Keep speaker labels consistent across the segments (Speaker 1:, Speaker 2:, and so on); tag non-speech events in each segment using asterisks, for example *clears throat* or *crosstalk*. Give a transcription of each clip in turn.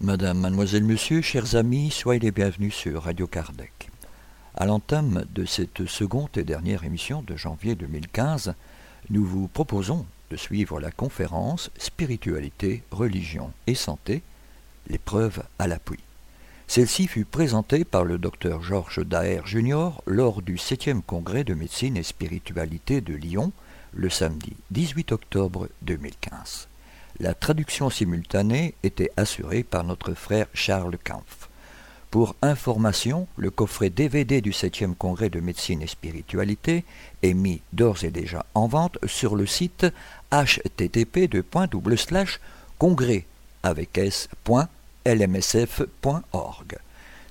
Speaker 1: Madame, mademoiselle, monsieur, chers amis, soyez les bienvenus sur Radio Kardec. À l'entame de cette seconde et dernière émission de janvier 2015, nous vous proposons de suivre la conférence Spiritualité, religion et santé, l'épreuve à l'appui. Celle-ci fut présentée par le docteur Georges Daher Jr. lors du 7e congrès de médecine et spiritualité de Lyon le samedi 18 octobre 2015. La traduction simultanée était assurée par notre frère Charles Kampf. Pour information, le coffret DVD du 7e congrès de médecine et spiritualité est mis d'ores et déjà en vente sur le site http congrès avec s.lmsf.org.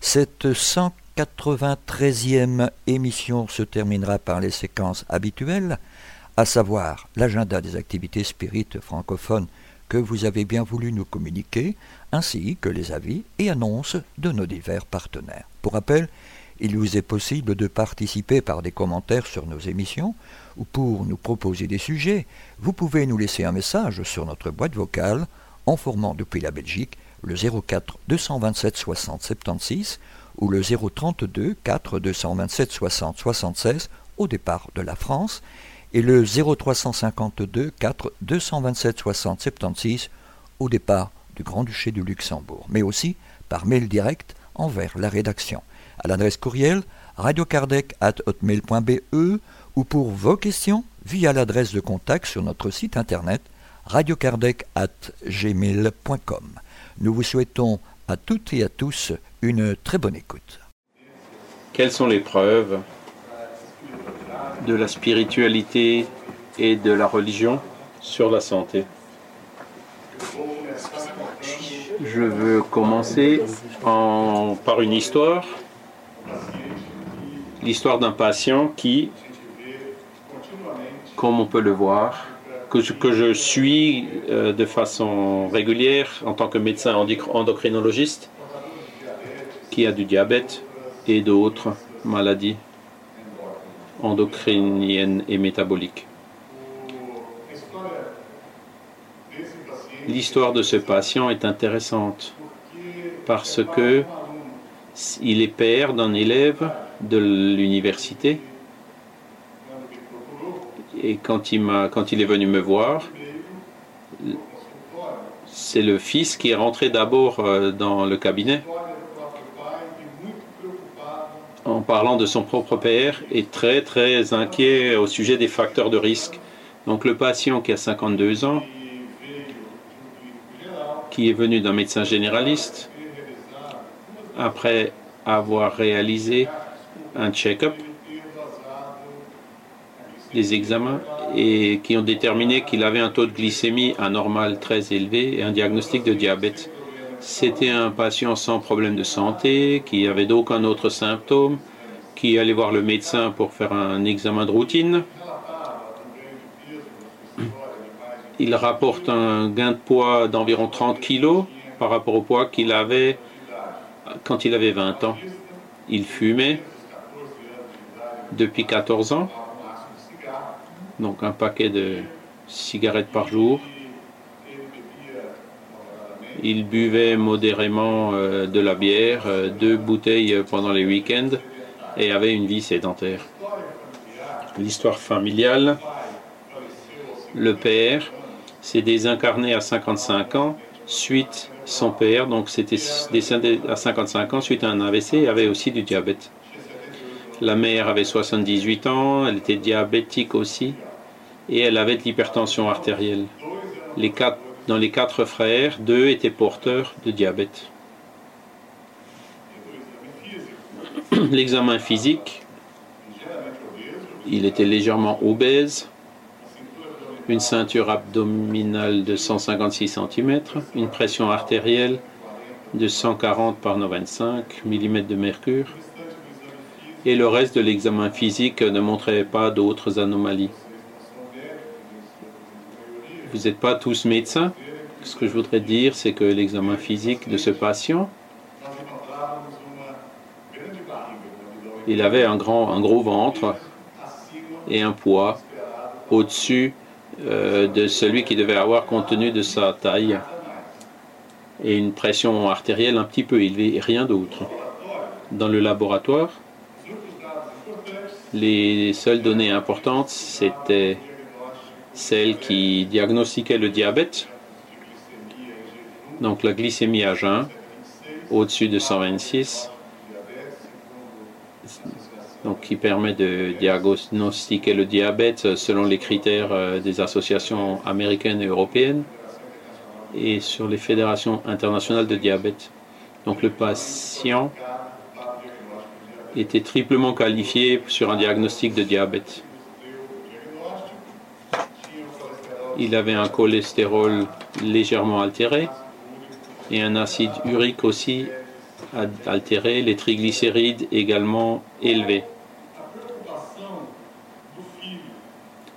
Speaker 1: Cette 193e émission se terminera par les séquences habituelles, à savoir l'agenda des activités spirites francophones que vous avez bien voulu nous communiquer, ainsi que les avis et annonces de nos divers partenaires. Pour rappel, il vous est possible de participer par des commentaires sur nos émissions ou pour nous proposer des sujets, vous pouvez nous laisser un message sur notre boîte vocale en formant depuis la Belgique le 04 227 60 76 ou le 032 4 227 60 76 au départ de la France et le 0352 4 227 60 76 au départ du Grand-Duché du Luxembourg, mais aussi par mail direct envers la rédaction, à l'adresse courriel radiocardec.hotmail.be ou pour vos questions via l'adresse de contact sur notre site internet radiocardec.gmail.com. Nous vous souhaitons à toutes et à tous une très bonne écoute.
Speaker 2: Quelles sont les preuves? De la spiritualité et de la religion sur la santé Je veux commencer par une histoire. L'histoire d'un patient qui, comme on peut le voir, que je, suis euh, de façon régulière en tant que médecin endocrinologiste, qui a du diabète et d'autres maladies endocriniennes et métaboliques. L'histoire de ce patient est intéressante parce que il est père d'un élève de l'université et quand il, quand il est venu me voir, c'est le fils qui est rentré d'abord euh, dans le cabinet en parlant de son propre père est très très inquiet au sujet des facteurs de risque. Donc le patient qui a 52 ans, qui est venu d'un médecin généraliste, après avoir réalisé un check-up, des examens, et qui ont déterminé qu'il avait un taux de glycémie anormal très élevé et un diagnostic de diabète. C'était un patient sans problème de santé, qui avait d'aucun autre symptôme, qui allait voir le médecin pour faire un examen de routine. Il rapporte un gain de poids d'environ 30 kg par rapport au poids qu'il avait quand il avait 20 ans. Il fumait depuis 14 ans, donc un paquet de cigarettes par jour. Il buvait modérément euh, de la bière, euh, deux bouteilles pendant les week-ends et avait une vie sédentaire. L'histoire familiale, le père s'est désincarné à 55 ans suite son père, donc c'était décédé à 55 ans suite à un AVC et avait aussi du diabète. La mère avait 78 ans, elle était diabétique aussi et elle avait de l'hypertension artérielle. Les quatre dans les quatre frères, deux étaient porteurs de diabète. L'examen physique, il était légèrement obèse, une ceinture abdominale de 156 cm, une pression artérielle de 140 par 95 mm de mercure, et le reste de l'examen physique ne montrait pas d'autres anomalies. Vous n'êtes pas tous médecins. Ce que je voudrais dire, c'est que l'examen physique de ce patient, il avait un, grand, un gros ventre et un poids au-dessus euh, de celui qui devait avoir compte tenu de sa taille et une pression artérielle un petit peu élevée et rien d'autre. Dans le laboratoire, les seules données importantes, c'était celles qui diagnostiquaient le diabète, donc la glycémie à jeun au-dessus de 126, donc qui permet de diagnostiquer le diabète selon les critères euh, des associations américaines et européennes et sur les fédérations internationales de diabète. Donc le patient était triplement qualifié sur un diagnostic de diabète. Il avait un cholestérol légèrement altéré et un acide urique aussi altéré, les triglycérides également élevés.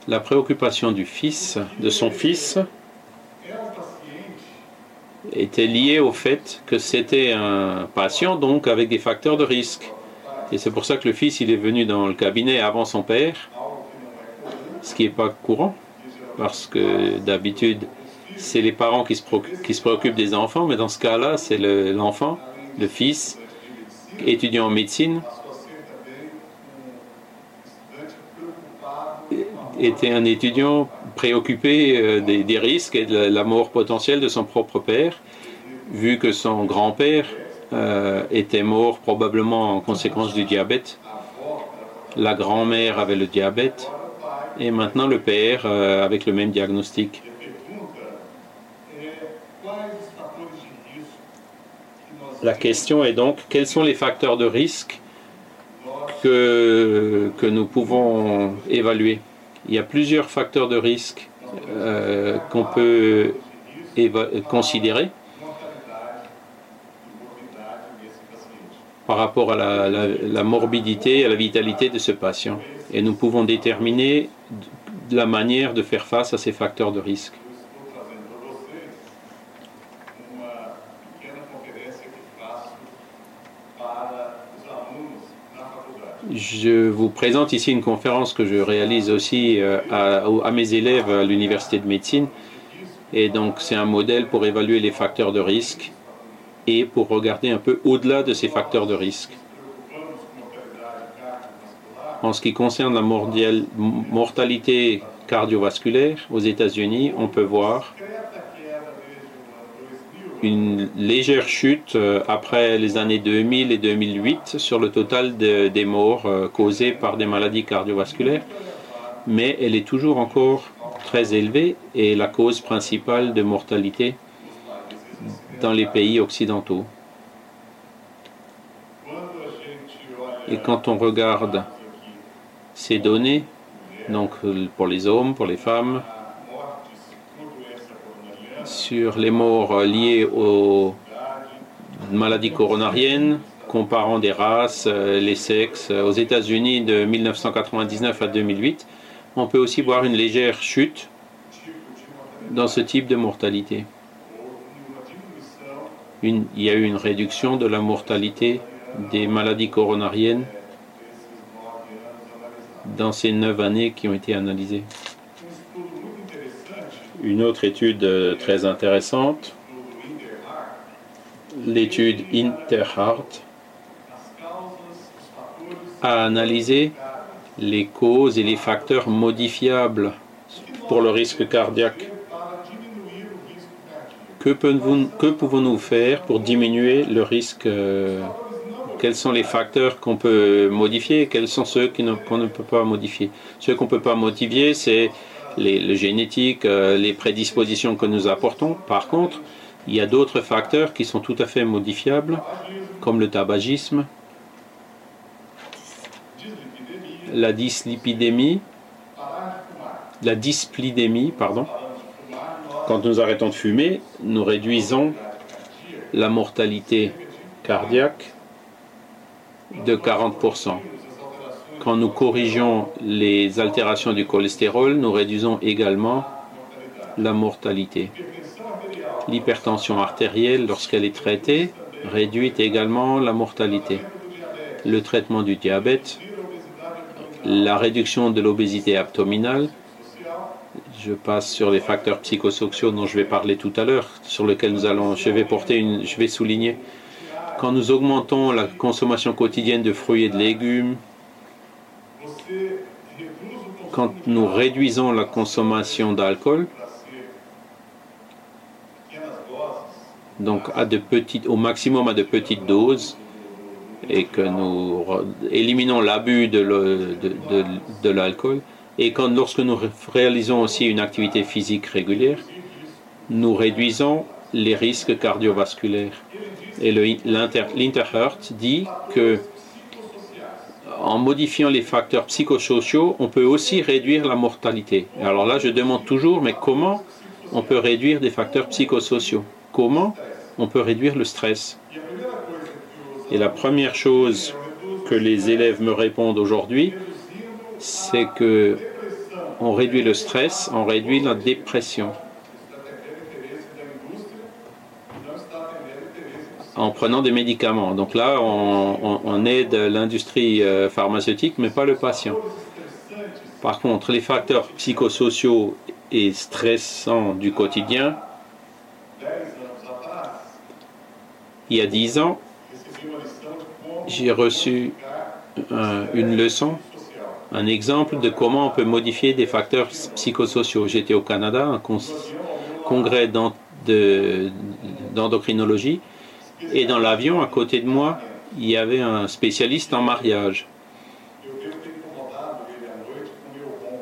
Speaker 2: La préoccupation du fils, de son fils, était liée au fait que c'était un patient donc avec des facteurs de risque. Et c'est pour ça que le fils il est venu dans le cabinet avant son père, ce qui n'est pas courant, parce que d'habitude c'est les parents qui se, qui se, préoccupent des enfants, mais dans ce cas-là c'est l'enfant, le, fils, étudiant en médecine, était un étudiant préoccupé euh, des, risques et de la mort potentielle de son propre père, vu que son grand-père euh, était mort probablement en conséquence du diabète. La grand-mère avait le diabète et maintenant le père euh, avec le même diagnostic. La question est donc quels sont les facteurs de risque que, que nous pouvons évaluer? Il y a plusieurs facteurs de risque euh, qu'on peut considérer par rapport à la, morbidité, à la vitalité de ce patient. Et nous pouvons déterminer la manière de faire face à ces facteurs de risque. Je vous présente ici une conférence que je réalise aussi euh, à, mes élèves à l'université de médecine. Et donc c'est un modèle pour évaluer les facteurs de risque et pour regarder un peu au-delà de ces facteurs de risque. En ce qui concerne la mortalité cardiovasculaire aux États-Unis, on peut voir une légère chute euh, après les années 2000 et 2008 sur le total des morts euh, causées par des maladies cardiovasculaires, mais elle est toujours encore très élevée et la cause principale de mortalité dans les pays occidentaux. Et quand on regarde ces données, donc pour les hommes, pour les femmes, sur les morts liées aux maladies coronariennes, comparant des races, euh, les sexes. Aux États-Unis de 1999 à 2008, on peut aussi voir une légère chute dans ce type de mortalité. il y a eu une réduction de la mortalité des maladies coronariennes dans ces neuf années qui ont été analysées une autre étude euh, très intéressante, l'étude Interheart, a analysé les causes et les facteurs modifiables pour le risque cardiaque. Que, pouvons-nous faire pour diminuer le risque euh, Quels sont les facteurs qu'on peut modifier Quels sont ceux qu'on ne peut pas modifier Ceux qu'on ne peut pas modifier, c'est le génétique, euh, les prédispositions que nous apportons. Par contre, il y a d'autres facteurs qui sont tout à fait modifiables, comme le tabagisme, la dyslipidémie, la dysplidémie, pardon. Quand nous arrêtons de fumer, nous réduisons la mortalité cardiaque de 40% quand nous corrigeons les altérations du cholestérol, nous réduisons également la mortalité. L'hypertension artérielle, lorsqu'elle est traitée, réduit également la mortalité. Le traitement du diabète, la réduction de l'obésité abdominale, je passe sur les facteurs psychosociaux dont je vais parler tout à l'heure, sur lesquels nous allons, je vais porter une, je vais souligner. Quand nous augmentons la consommation quotidienne de fruits et de légumes, quand nous réduisons la consommation d'alcool, donc à de petites, au maximum à de petites doses, et que nous éliminons l'abus de, l'alcool, et quand, lorsque nous réalisons aussi une activité physique régulière, nous réduisons les risques cardiovasculaires. Et l'Interheart dit que en modifiant les facteurs psychosociaux, on peut aussi réduire la mortalité. Alors là, je demande toujours, mais comment on peut réduire des facteurs psychosociaux? Comment on peut réduire le stress? Et la première chose que les élèves me répondent aujourd'hui, c'est que on réduit le stress, on réduit la dépression. En prenant des médicaments. Donc là, on, aide l'industrie euh, pharmaceutique, mais pas le patient. Par contre, les facteurs psychosociaux et stressants du quotidien, il y a dix ans, j'ai reçu une leçon un exemple de comment on peut modifier des facteurs psychosociaux. J'étais au Canada, un congrès d'endocrinologie, et dans l'avion, à côté de moi, il y avait un spécialiste en mariage.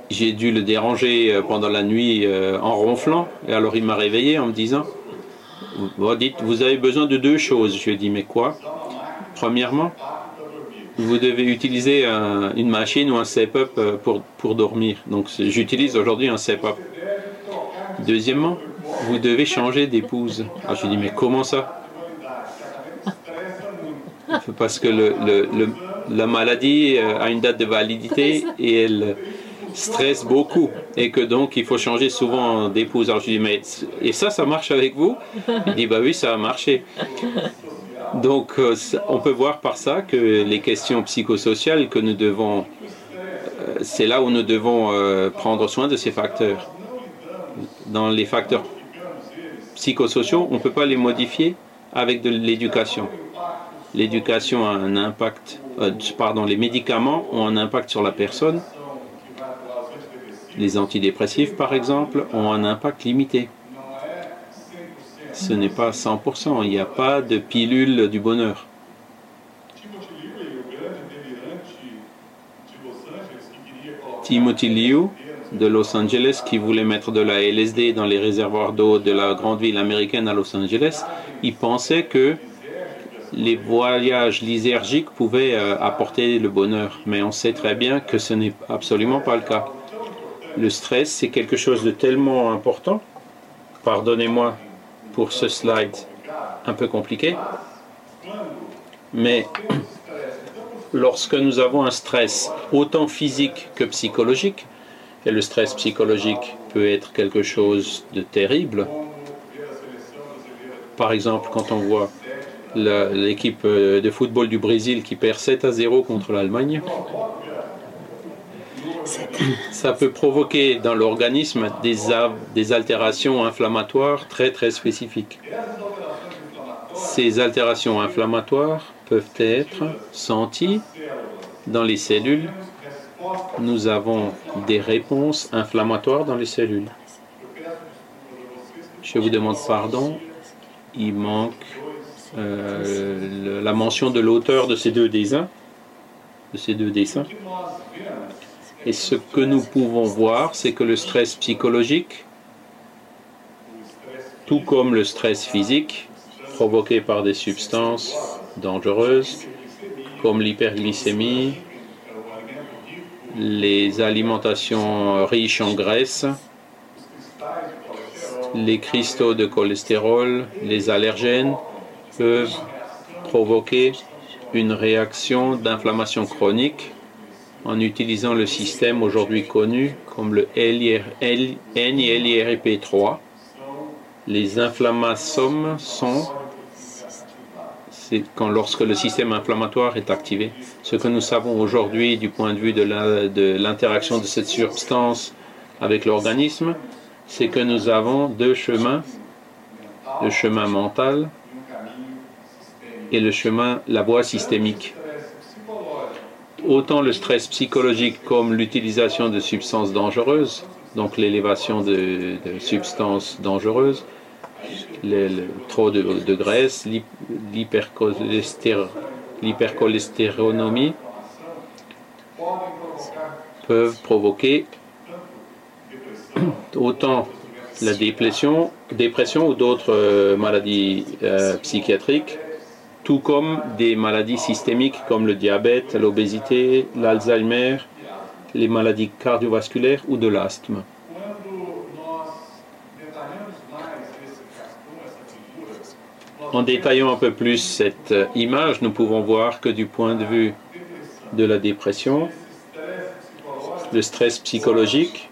Speaker 2: J'ai dû le déranger euh, pendant la nuit euh, en ronflant, et alors il m'a réveillé en me disant vous, dites, vous avez besoin de deux choses. Je lui ai dit Mais quoi? Premièrement, vous devez utiliser une machine ou un CPAP euh, pour, pour dormir. Donc j'utilise aujourd'hui un CPAP. Deuxièmement, vous devez changer d'épouse. Alors je dis mais comment ça? Parce que le, le, la maladie euh, a une date de validité et elle stresse beaucoup et que donc il faut changer souvent d'épouse. Alors je dis mais et ça ça marche avec vous? Il dit bah oui ça a marché. Donc euh, on peut voir par ça que les questions psychosociales que nous devons, euh, c'est là où nous devons prendre soin de ces facteurs. Dans les facteurs psychosociaux, on ne peut pas les modifier avec de l'éducation. L'éducation a un impact, pardon, les médicaments ont un impact sur la personne. Les antidépressifs, par exemple, ont un impact limité ce n'est pas 100%, il n'y a pas de pilule du bonheur. Timothy Liu de Los Angeles qui voulait mettre de la LSD dans les réservoirs d'eau de la grande ville américaine à Los Angeles, il pensait que les voyages lysergiques pouvaient euh, apporter le bonheur, mais on sait très bien que ce n'est absolument pas le cas. Le stress, c'est quelque chose de tellement important. Pardonnez-moi pour ce slide un peu compliqué. Mais lorsque nous avons un stress autant physique que psychologique, et le stress psychologique peut être quelque chose de terrible, par exemple quand on voit l'équipe de football du Brésil qui perd 7 à 0 contre l'Allemagne, ça peut provoquer dans l'organisme des, des altérations inflammatoires très très spécifiques. Ces altérations inflammatoires peuvent être senties dans les cellules. Nous avons des réponses inflammatoires dans les cellules. Je vous demande pardon, il manque euh, la mention de l'auteur de ces deux dessins. De ces deux dessins. Et ce que nous pouvons voir, c'est que le stress psychologique, tout comme le stress physique, provoqué par des substances dangereuses, comme l'hyperglycémie, les alimentations riches en graisse, les cristaux de cholestérol, les allergènes peuvent provoquer une réaction d'inflammation chronique en utilisant le système aujourd'hui connu comme le NILRP3. Les inflammasomes sont quand lorsque le système inflammatoire est activé. Ce que nous savons aujourd'hui du point de vue de l'interaction de cette substance avec l'organisme, c'est que nous avons deux chemins, le chemin mental et le chemin, la voie systémique. Autant le stress psychologique comme l'utilisation de substances dangereuses, donc l'élévation de, substances dangereuses, le, trop de, graisse, l'hypercholestéronomie, peuvent provoquer autant la dépression, ou d'autres euh, maladies euh, psychiatriques tout comme des maladies systémiques comme le diabète, l'obésité, l'Alzheimer, les maladies cardiovasculaires ou de l'asthme. En détaillant un peu plus cette image, nous pouvons voir que du point de vue de la dépression, le stress psychologique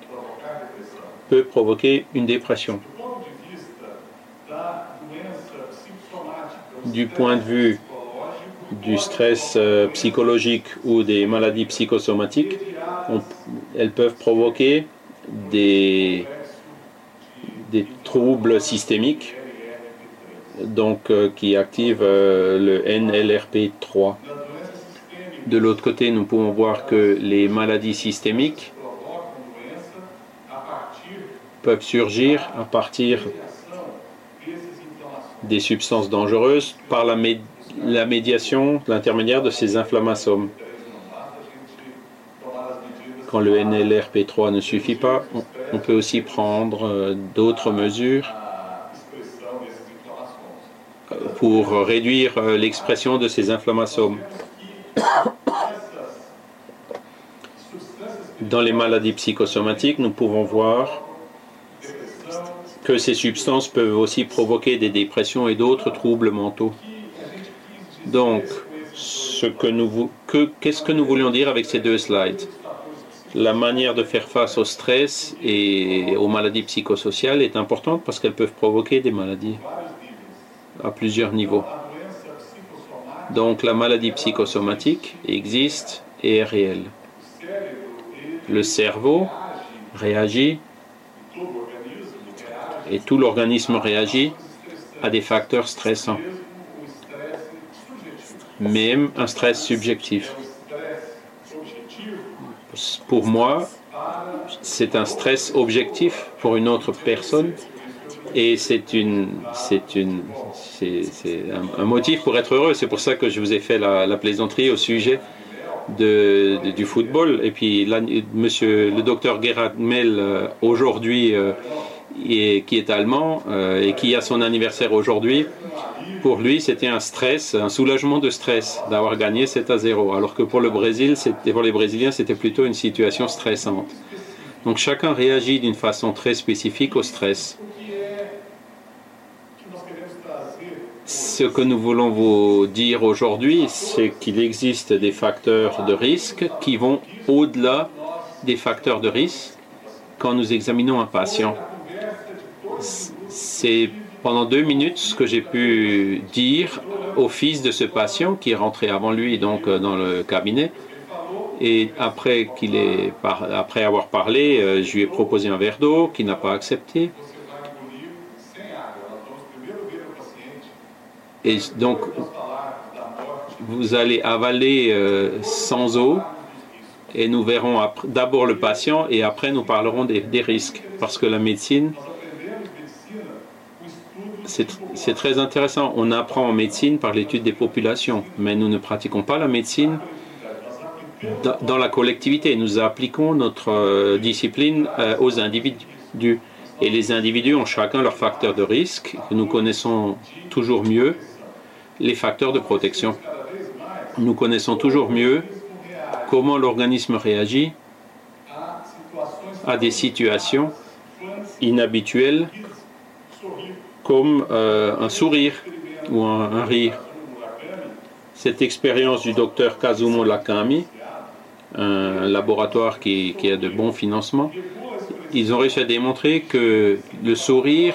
Speaker 2: peut provoquer une dépression. Du point de vue du stress euh, psychologique ou des maladies psychosomatiques, elles peuvent provoquer des, des troubles systémiques donc, euh, qui activent euh, le NLRP3. De l'autre côté, nous pouvons voir que les maladies systémiques peuvent surgir à partir des substances dangereuses par la, médiation, l'intermédiaire de ces inflammasomes. Quand le NLRP3 ne suffit pas, on, peut aussi prendre euh, d'autres mesures euh, pour réduire euh, l'expression de ces inflammasomes. Dans les maladies psychosomatiques, nous pouvons voir que ces substances peuvent aussi provoquer des dépressions et d'autres troubles mentaux. Donc, ce que nous, qu'est-ce que nous voulions dire avec ces deux slides? La manière de faire face au stress et aux maladies psychosociales est importante parce qu'elles peuvent provoquer des maladies à plusieurs niveaux. Donc la maladie psychosomatique existe et est réelle. Le cerveau réagit et tout l'organisme réagit à des facteurs stressants. Même un stress subjectif. Pour moi, c'est un stress objectif pour une autre personne et c'est une, c'est une, c'est, un, motif pour être heureux. C'est pour ça que je vous ai fait la, plaisanterie au sujet de, du football. Et puis, monsieur, le docteur Gerhard Mell, euh, aujourd'hui, euh, et qui est allemand euh, et qui a son anniversaire aujourd'hui, pour lui, c'était un stress, un soulagement de stress d'avoir gagné 7 à 0. Alors que pour le Brésil, pour les Brésiliens, c'était plutôt une situation stressante. Donc chacun réagit d'une façon très spécifique au stress. Ce que nous voulons vous dire aujourd'hui, c'est qu'il existe des facteurs de risque qui vont au-delà des facteurs de risque quand nous examinons un patient c'est pendant deux minutes ce que j'ai pu dire au fils de ce patient qui est rentré avant lui donc euh, dans le cabinet. Et après, après avoir parlé, euh, je lui ai proposé un verre d'eau qu'il n'a pas accepté. Et donc, vous allez avaler euh, sans eau et nous verrons d'abord le patient et après nous parlerons des, des risques. Parce que la médecine, c'est très intéressant. On apprend en médecine par l'étude des populations, mais nous ne pratiquons pas la médecine dans la collectivité. Nous appliquons notre euh, discipline euh, aux individus. Et les individus ont chacun leurs facteurs de risque, que nous connaissons toujours mieux, les facteurs de protection. Nous connaissons toujours mieux comment l'organisme réagit à des situations inhabituelles comme euh, un sourire ou un, rire. Cette expérience du docteur Kazumo Lakami un laboratoire qui, a de bons financements, ils ont réussi à démontrer que le sourire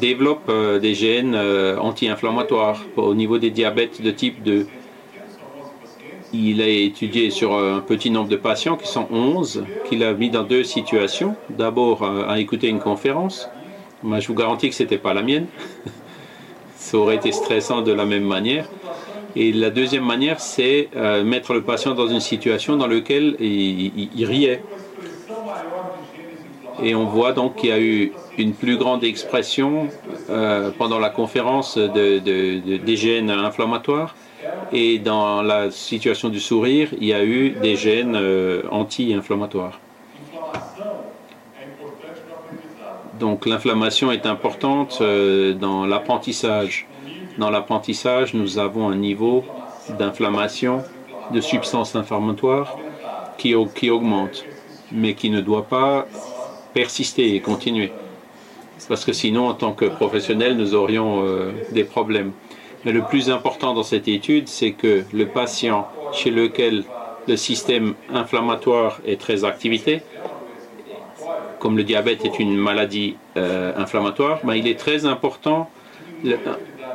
Speaker 2: développe euh, des gènes euh, anti-inflammatoires au niveau des diabètes de type 2. Il a étudié sur un petit nombre de patients qui sont 11, qu'il a mis dans deux situations. D'abord à écouter une conférence. Je vous garantis que ce n'était pas la mienne. Ça aurait été stressant de la même manière. Et la deuxième manière, c'est euh, mettre le patient dans une situation dans laquelle il, riait. Et on voit donc qu'il y a eu une plus grande expression euh, pendant la conférence de, des gènes inflammatoires. Et dans la situation du sourire, il y a eu des gènes euh, anti-inflammatoires. Donc l'inflammation est importante dans l'apprentissage. Dans l'apprentissage, nous avons un niveau d'inflammation, de substances inflammatoires qui, qui augmente, mais qui ne doit pas persister et continuer. Parce que sinon, en tant que professionnel, nous aurions euh, des problèmes. Mais le plus important dans cette étude, c'est que le patient chez lequel le système inflammatoire est très activité, comme le diabète est une maladie euh, inflammatoire, ben, il est très important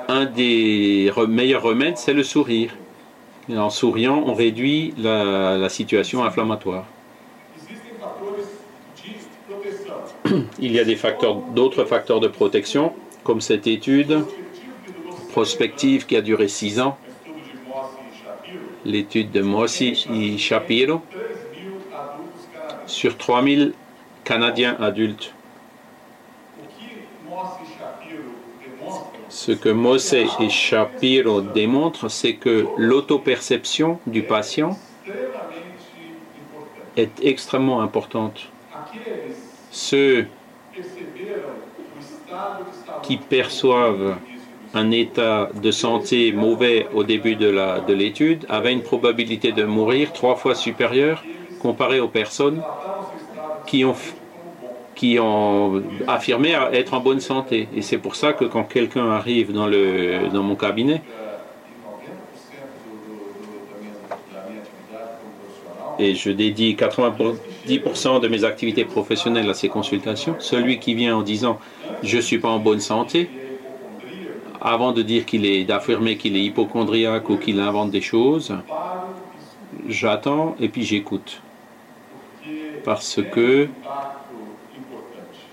Speaker 2: un des meilleurs remèdes, c'est le sourire. en souriant, on réduit la, situation inflammatoire. Il y a d'autres facteurs de protection, comme cette étude prospective qui a duré six ans, l'étude de Mossi et Shapiro, sur 3000 Canadiens adultes Ce que Mose et Shapiro démontrent, c'est que l'autoperception du patient est extrêmement importante. Ceux qui perçoivent un état de santé mauvais au début de l'étude avaient une probabilité de mourir trois fois supérieure comparée aux personnes qui ont affirmé être en bonne santé. Et c'est pour ça que quand quelqu'un arrive dans, le, dans mon cabinet, et je dédie 90% de mes activités professionnelles à ces consultations, celui qui vient en disant je ne suis pas en bonne santé, avant de dire qu'il est, d'affirmer qu'il est hypochondriaque ou qu'il invente des choses, j'attends et puis j'écoute. Parce que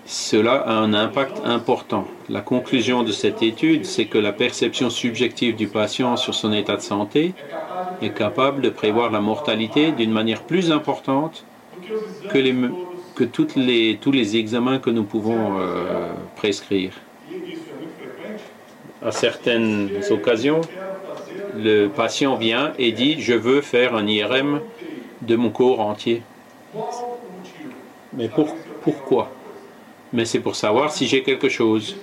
Speaker 2: cela a un impact important. La conclusion de cette étude, c'est que la perception subjective du patient sur son état de santé est capable de prévoir la mortalité d'une manière plus importante que, toutes les, tous les examens que nous pouvons euh, prescrire. À certaines occasions, le patient vient et dit Je veux faire un IRM de mon corps entier. Mais pour, pourquoi? Mais c'est pour savoir si j'ai quelque chose.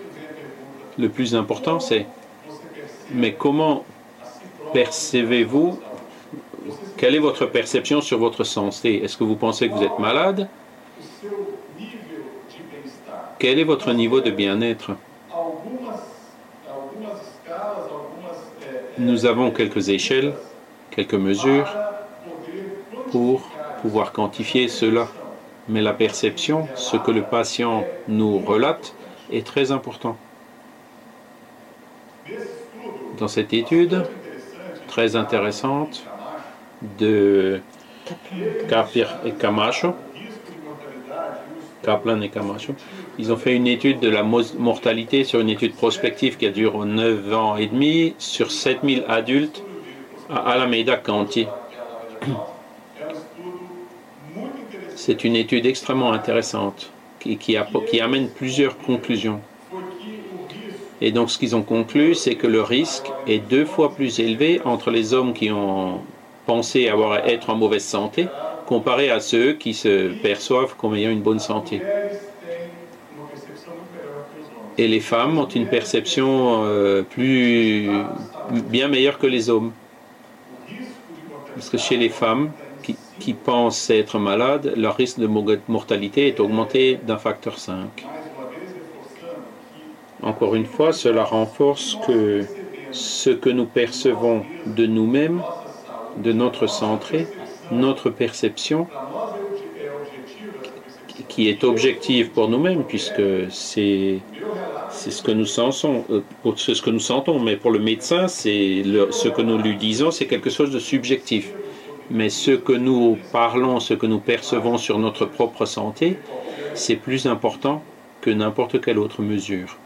Speaker 2: Le plus important, c'est, mais comment percevez-vous? Quelle est votre perception sur votre santé? Est-ce que vous pensez que vous êtes malade? Quel est votre niveau de bien-être? Nous avons quelques échelles, quelques mesures pour pouvoir quantifier cela mais la perception, ce que le patient nous relate, est très important. Dans cette étude très intéressante de Kaplan et Camacho, Kaplan et Camacho, ils ont fait une étude de la mortalité sur une étude prospective qui a duré 9 ans et demi sur 7000 adultes à Alameda County. C'est une étude extrêmement intéressante qui, amène plusieurs conclusions. Et donc ce qu'ils ont conclu, c'est que le risque est deux fois plus élevé entre les hommes qui ont pensé avoir être en mauvaise santé comparé à ceux qui se perçoivent comme ayant une bonne santé. Et les femmes ont une perception euh, bien meilleure que les hommes. Parce que chez les femmes, qui pensent être malades, leur risque de mortalité est augmenté d'un facteur 5. Encore une fois, cela renforce que ce que nous percevons de nous-mêmes, de notre santé, notre perception qui est objective pour nous-mêmes, puisque c'est c'est ce que nous sentons, euh, ce que nous sentons. Mais pour le médecin, c'est ce que nous lui disons, c'est quelque chose de subjectif. Mais ce que nous parlons, ce que nous percevons sur notre propre santé, c'est plus important que n'importe quelle autre mesure.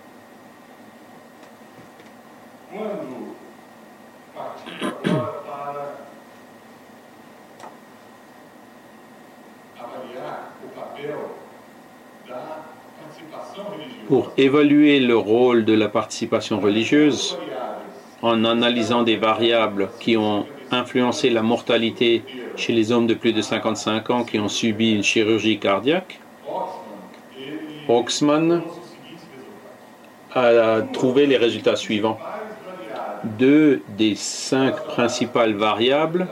Speaker 2: pour évaluer le rôle de la participation religieuse en analysant des variables qui ont influencé la mortalité chez les hommes de plus de 55 ans qui ont subi une chirurgie cardiaque, Oxman a trouvé les résultats suivants. Deux des cinq principales variables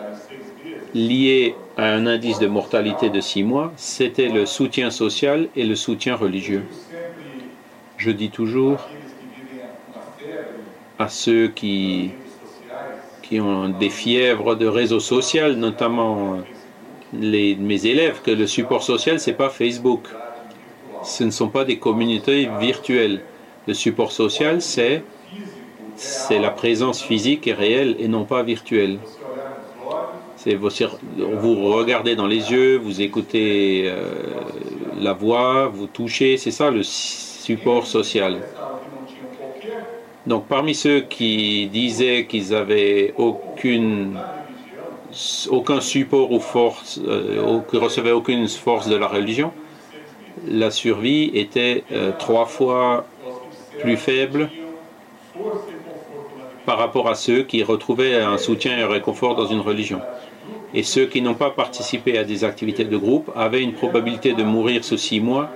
Speaker 2: liées à un indice de mortalité de six mois, c'était le soutien social et le soutien religieux. Je dis toujours à ceux qui, qui ont des fièvres de réseau social, notamment les, mes élèves, que le support social, ce n'est pas Facebook. Ce ne sont pas des communautés virtuelles. Le support social, c'est c'est la présence physique et réelle et non pas virtuelle. C'est vous, vous regardez dans les yeux, vous écoutez euh, la voix, vous touchez, c'est ça le support social. Donc parmi ceux qui disaient qu'ils avaient aucun support ou force, euh, qui recevaient aucune force de la religion, la survie était euh, trois fois plus faible par rapport à ceux qui retrouvaient un soutien et un réconfort dans une religion. Et ceux qui n'ont pas participé à des activités de groupe avaient une probabilité de mourir sous six mois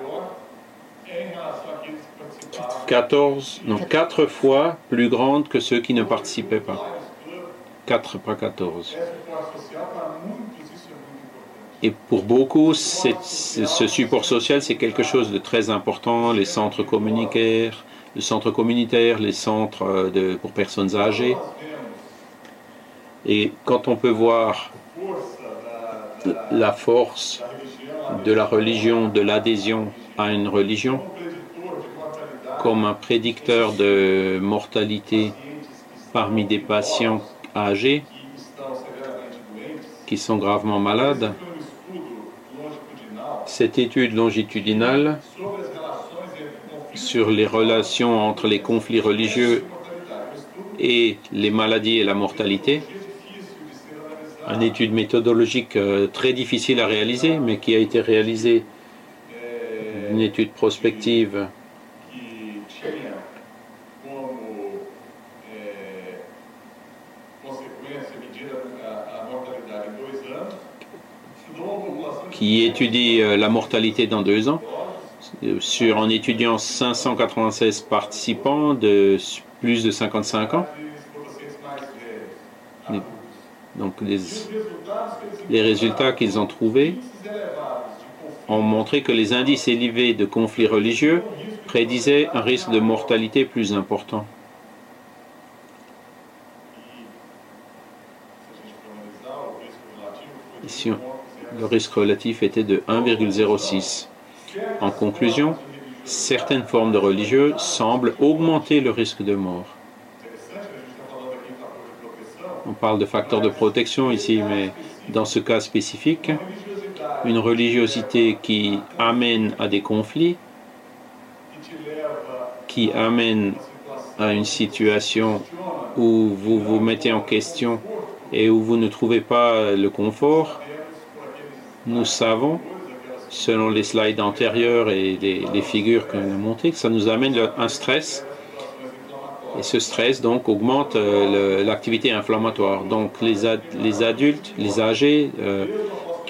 Speaker 2: 14, non, 4 fois plus grande que ceux qui ne participaient pas. 4, pas 14. Et pour beaucoup, ce support social, c'est quelque chose de très important. Les centres communautaires, le centre communautaire, les centres euh, de, pour personnes âgées. Et quand on peut voir la force de la religion, de l'adhésion à une religion, comme un prédicteur de mortalité parmi des patients âgés qui sont gravement malades. Cette étude longitudinale sur les relations entre les conflits religieux et les maladies et la mortalité, une étude méthodologique euh, très difficile à réaliser, mais qui a été réalisée, une étude prospective qui étudie euh, la mortalité dans deux ans, sur, en étudiant 596 participants de plus de 55 ans. Donc les résultats qu'ils ont trouvés ont montré que les indices élevés de conflits religieux prédisaient un risque de mortalité plus important. Ici, le risque relatif était de 1,06. En conclusion, certaines formes de religieux semblent augmenter le risque de mort. On parle de facteurs de protection ici, mais dans ce cas spécifique, une religiosité qui amène à des conflits, qui amène à une situation où vous vous mettez en question et où vous ne trouvez pas le confort, nous savons, selon les slides antérieurs et les, figures que nous montrées, que ça nous amène un stress. Et ce stress, donc, augmente euh, l'activité inflammatoire. Donc, les, les, adultes, les âgés, euh,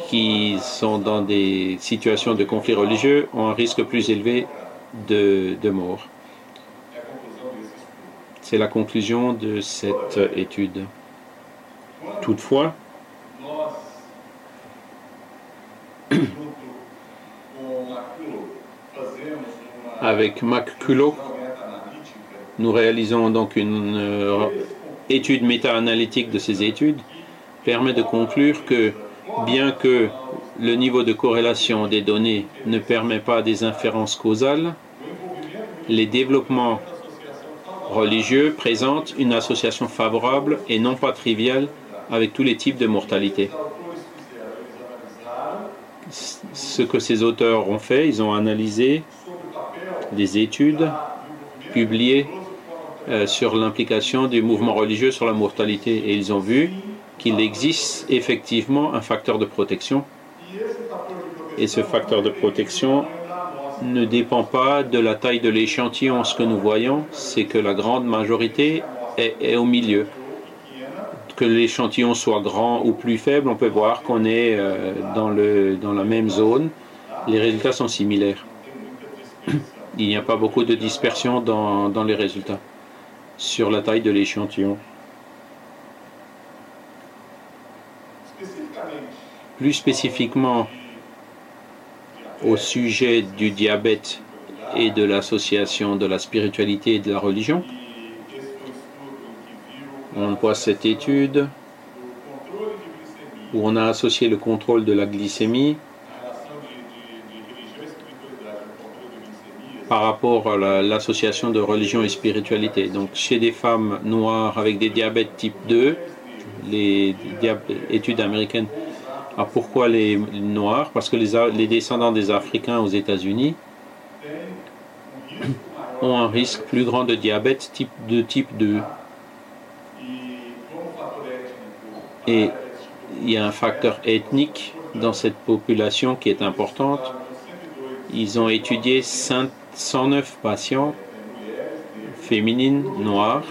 Speaker 2: qui sont dans des situations de conflit religieux ont un risque plus élevé de, de mort. C'est la conclusion de cette étude. Toutefois, Avec McCulloch, nous réalisons donc une euh, étude méta-analytique de ces études, permet de conclure que bien que le niveau de corrélation des données ne permet pas des inférences causales, les développements religieux présentent une association favorable et non pas triviale avec tous les types de mortalité. Ce que ces auteurs ont fait, ils ont analysé des études publiées euh, sur l'implication du mouvement religieux sur la mortalité et ils ont vu qu'il existe effectivement un facteur de protection et ce facteur de protection ne dépend pas de la taille de l'échantillon. Ce que nous voyons, c'est que la grande majorité est, au milieu. Que l'échantillon soit grand ou plus faible, on peut voir qu'on est euh, dans, la même zone. Les résultats sont similaires. *clears throat* Il n'y a pas beaucoup de dispersion dans les résultats sur la taille de l'échantillon. Plus spécifiquement, au sujet du diabète et de l'association de la spiritualité et de la religion. On voit cette étude où on a associé le contrôle de la glycémie par rapport à l'association de religion et spiritualité. Donc chez des femmes noires avec des diabètes type 2, les études américaines ah, pourquoi les Noirs? Parce que les, descendants des Africains aux États-Unis ont un risque plus grand de diabète type de type 2. Et il y a un facteur ethnique dans cette population qui est importante. Ils ont étudié 109 patients féminines noires,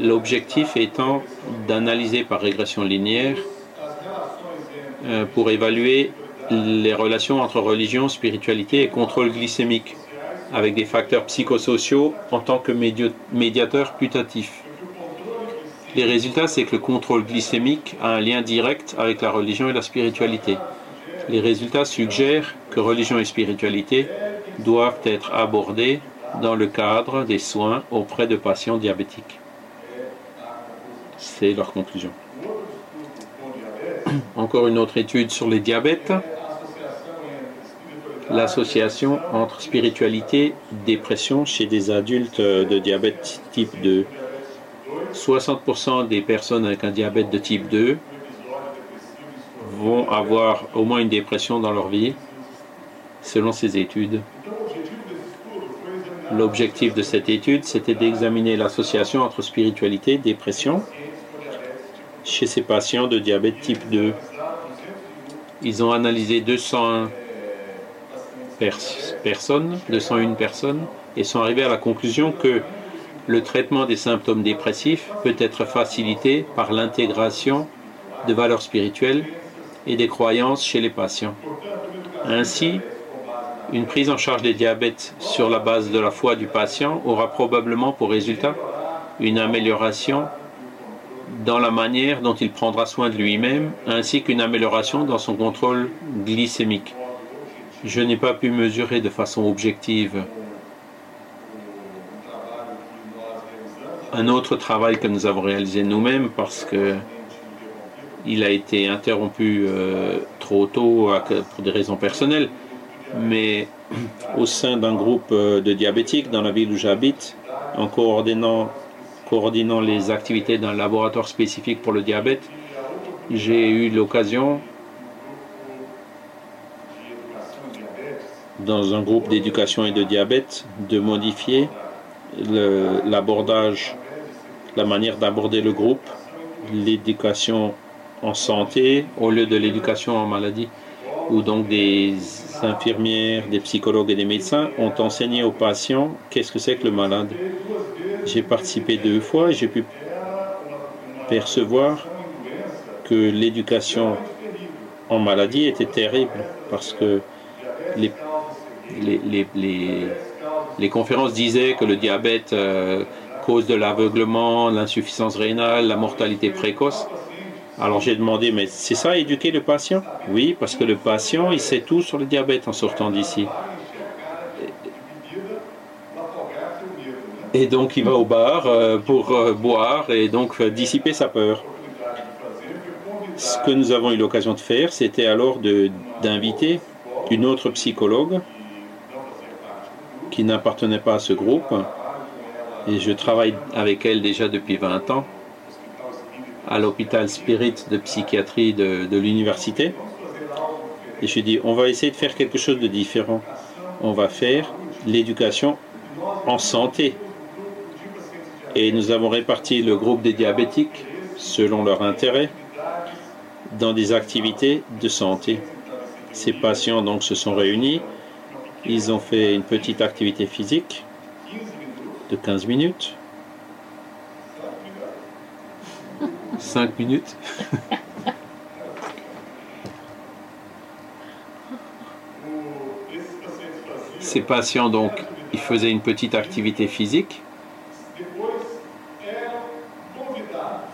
Speaker 2: l'objectif étant d'analyser par régression linéaire pour évaluer les relations entre religion, spiritualité et contrôle glycémique, avec des facteurs psychosociaux en tant que médiateur putatif. Les résultats, c'est que le contrôle glycémique a un lien direct avec la religion et la spiritualité. Les résultats suggèrent que religion et spiritualité doivent être abordés dans le cadre des soins auprès de patients diabétiques. C'est leur conclusion. *coughs* Encore une autre étude sur les diabètes. L'association entre spiritualité et dépression chez des adultes de diabète type 2. 60% des personnes avec un diabète de type 2 vont avoir au moins une dépression dans leur vie, selon ces études. L'objectif de cette étude, c'était d'examiner l'association entre spiritualité et dépression chez ces patients de diabète type 2. Ils ont analysé 201 personnes, 201 personnes, et sont arrivés à la conclusion que le traitement des symptômes dépressifs peut être facilité par l'intégration de valeurs spirituelles et des croyances chez les patients. Ainsi, une prise en charge des diabètes sur la base de la foi du patient aura probablement pour résultat une amélioration dans la manière dont il prendra soin de lui-même, ainsi qu'une amélioration dans son contrôle glycémique. Je n'ai pas pu mesurer de façon objective un autre travail que nous avons réalisé nous-mêmes parce que il a été interrompu euh, trop tôt pour des raisons personnelles, mais au sein d'un groupe euh, de diabétiques dans la ville où j'habite, en coordonnant coordonnant les activités d'un laboratoire spécifique pour le diabète, j'ai eu l'occasion, dans un groupe d'éducation et de diabète, de modifier l'abordage, la manière d'aborder le groupe, l'éducation en santé au lieu de l'éducation en maladie, où donc des infirmières, des psychologues et des médecins ont enseigné aux patients qu'est-ce que c'est que le malade. J'ai participé deux fois et j'ai pu percevoir que l'éducation en maladie était terrible parce que les, les, conférences disaient que le diabète euh, cause de l'aveuglement, l'insuffisance rénale, la mortalité précoce. Alors j'ai demandé, mais c'est ça éduquer le patient? Oui, parce que le patient, il sait tout sur le diabète en sortant d'ici. Et donc il va au bar euh, pour euh, boire et donc euh, dissiper sa peur. Ce que nous avons eu l'occasion de faire, c'était alors d'inviter une autre psychologue qui n'appartenait pas à ce groupe. Et je travaille avec elle déjà depuis 20 ans à l'hôpital Spirit de psychiatrie de, l'université. Et je dis, on va essayer de faire quelque chose de différent. On va faire l'éducation en santé. Et nous avons réparti le groupe des diabétiques selon leur intérêt dans des activités de santé. Ces patients donc se sont réunis, ils ont fait une petite activité physique de 15 minutes. 5 minutes. Ces patients donc, ils faisaient une petite activité physique.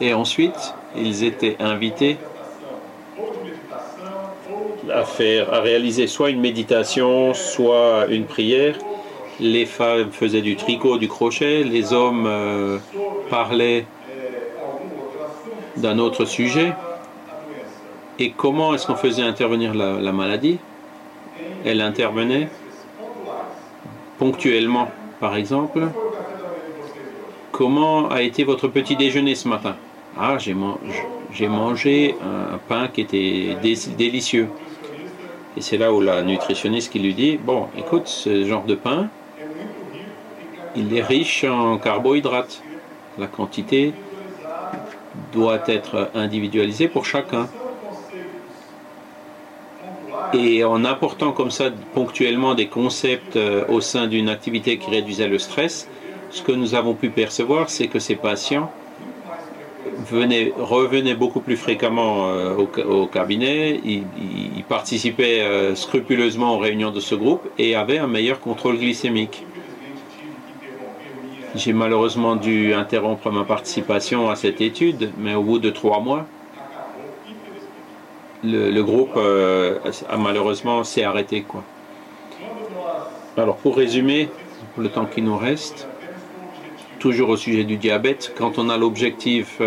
Speaker 2: Et ensuite, ils étaient invités à faire, à réaliser soit une méditation, soit une prière. Les femmes faisaient du tricot, du crochet, les hommes euh, parlaient d'un autre sujet. Et comment est-ce qu'on faisait intervenir la, la maladie? Elle intervenait ponctuellement, par exemple. Comment a été votre petit déjeuner ce matin? Ah, j'ai mangé un pain qui était délicieux. Et c'est là où la nutritionniste qui lui dit, bon, écoute, ce genre de pain, il est riche en carbohydrates. La quantité doit être individualisée pour chacun. Et en apportant comme ça ponctuellement des concepts euh, au sein d'une activité qui réduisait le stress, ce que nous avons pu percevoir, c'est que ces patients venaient, revenaient beaucoup plus fréquemment euh, au, cabinet, ils, participaient euh, scrupuleusement aux réunions de ce groupe et avaient un meilleur contrôle glycémique. J'ai malheureusement dû interrompre ma participation à cette étude, mais au bout de trois mois, le, groupe euh, a malheureusement s'est arrêté. Alors pour résumer, pour le temps qui nous reste, toujours au sujet du diabète, quand on a l'objectif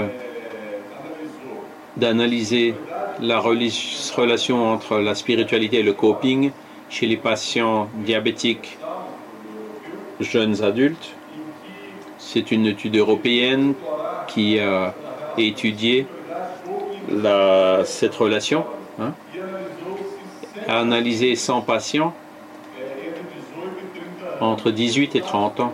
Speaker 2: d'analyser la relation entre la spiritualité et le coping chez les patients diabétiques jeunes adultes, c'est une étude européenne qui a étudié cette relation, hein, a analysé 100 patients entre 18 et 30 ans.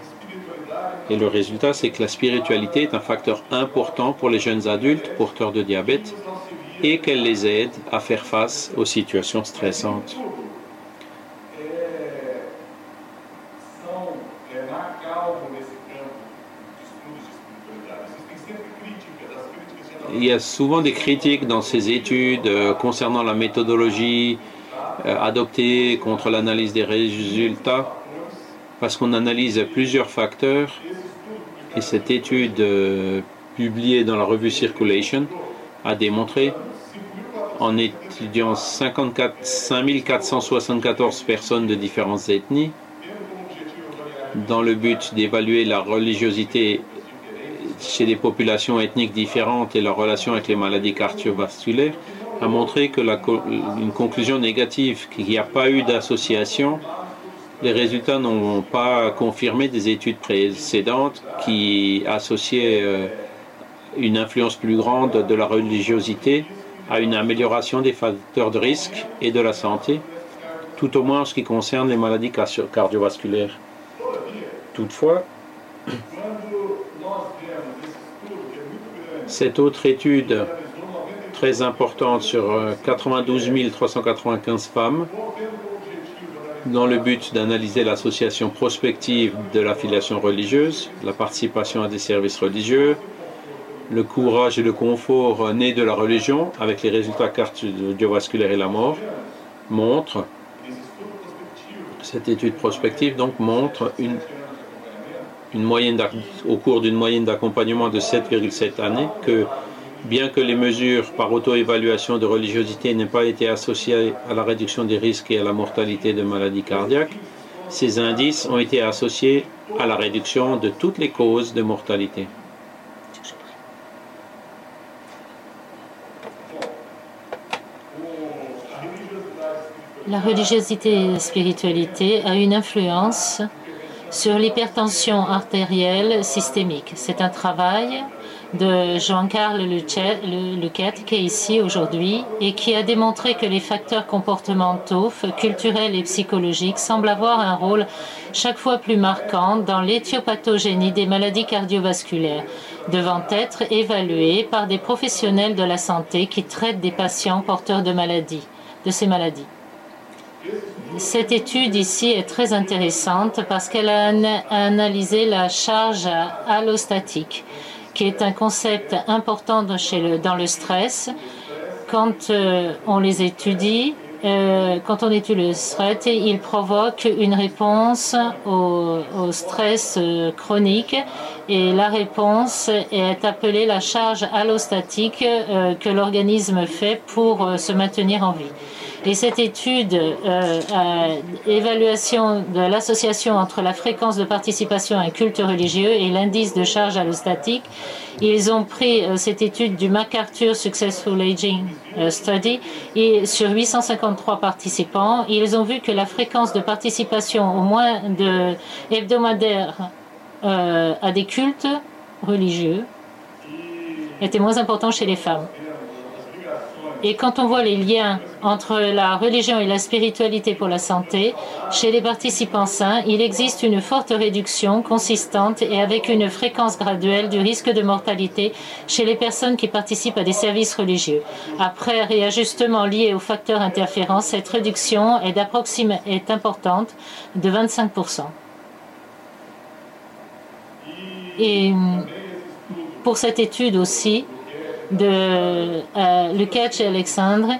Speaker 2: Et le résultat, c'est que la spiritualité est un facteur important pour les jeunes adultes porteurs de diabète et qu'elle les aide à faire face aux situations stressantes. Il y a souvent des critiques dans ces études euh, concernant la méthodologie euh, adoptée contre l'analyse des résultats parce qu'on analyse plusieurs facteurs et cette étude euh, publiée dans la revue Circulation a démontré en étudiant 54, 5474 personnes de différentes ethnies dans le but d'évaluer la religiosité chez des populations ethniques différentes et leur relation avec les maladies cardiovasculaires, a montré que conclusion négative, qu'il n'y a pas eu d'association les résultats n'ont pas confirmé des études précédentes qui associaient euh, une influence plus grande de la religiosité à une amélioration des facteurs de risque et de la santé, tout au moins en ce qui concerne les maladies cardiovasculaires. Toutefois, cette autre étude très importante sur 92 euh, 395 femmes dans le but d'analyser l'association prospective de l'affiliation religieuse, la participation à des services religieux, le courage et le confort nés de la religion avec les résultats cardiovasculaires et la mort, montre, cette étude prospective donc montre une, une moyenne au cours d'une moyenne d'accompagnement de 7,7 années que Bien que les mesures par auto-évaluation de religiosité n'aient pas été associées à la réduction des risques et à la mortalité de maladies cardiaques, ces indices ont été associés à la réduction de toutes les causes de mortalité.
Speaker 3: La religiosité et la spiritualité a une influence sur l'hypertension artérielle systémique. C'est un travail de Jean-Carl Luquette qui est ici aujourd'hui et qui a démontré que les facteurs comportementaux, culturels et psychologiques semblent avoir un rôle chaque fois plus marquant dans l'éthiopathogénie des maladies cardiovasculaires, devant être évalués par des professionnels de la santé qui traitent des patients porteurs de maladies, de ces maladies. Cette étude ici est très intéressante parce qu'elle a analysé la charge allostatique qui est un concept important dans le stress. Quand euh, on les étudie, euh, quand on étudie le stress, il provoque une réponse au, stress euh, chronique et la réponse est appelée la charge allostatique que l'organisme fait pour se maintenir en vie. Et cette étude, euh, évaluation de l'association entre la fréquence de participation à un culte religieux et l'indice de charge allostatique, ils ont pris euh, cette étude du MacArthur Successful Aging euh, Study et sur 853 participants, ils ont vu que la fréquence de participation au moins de hebdomadaire à des cultes religieux était moins importante chez les femmes. Et quand on voit les liens entre la religion et la spiritualité pour la santé, chez les participants sains, il existe une forte réduction consistante et avec une fréquence graduelle du risque de mortalité chez les personnes qui participent à des services religieux. Après réajustement lié aux facteurs interférents, cette réduction est, importante de 25%. Et pour cette étude aussi, de euh, Lukács et Alexandre,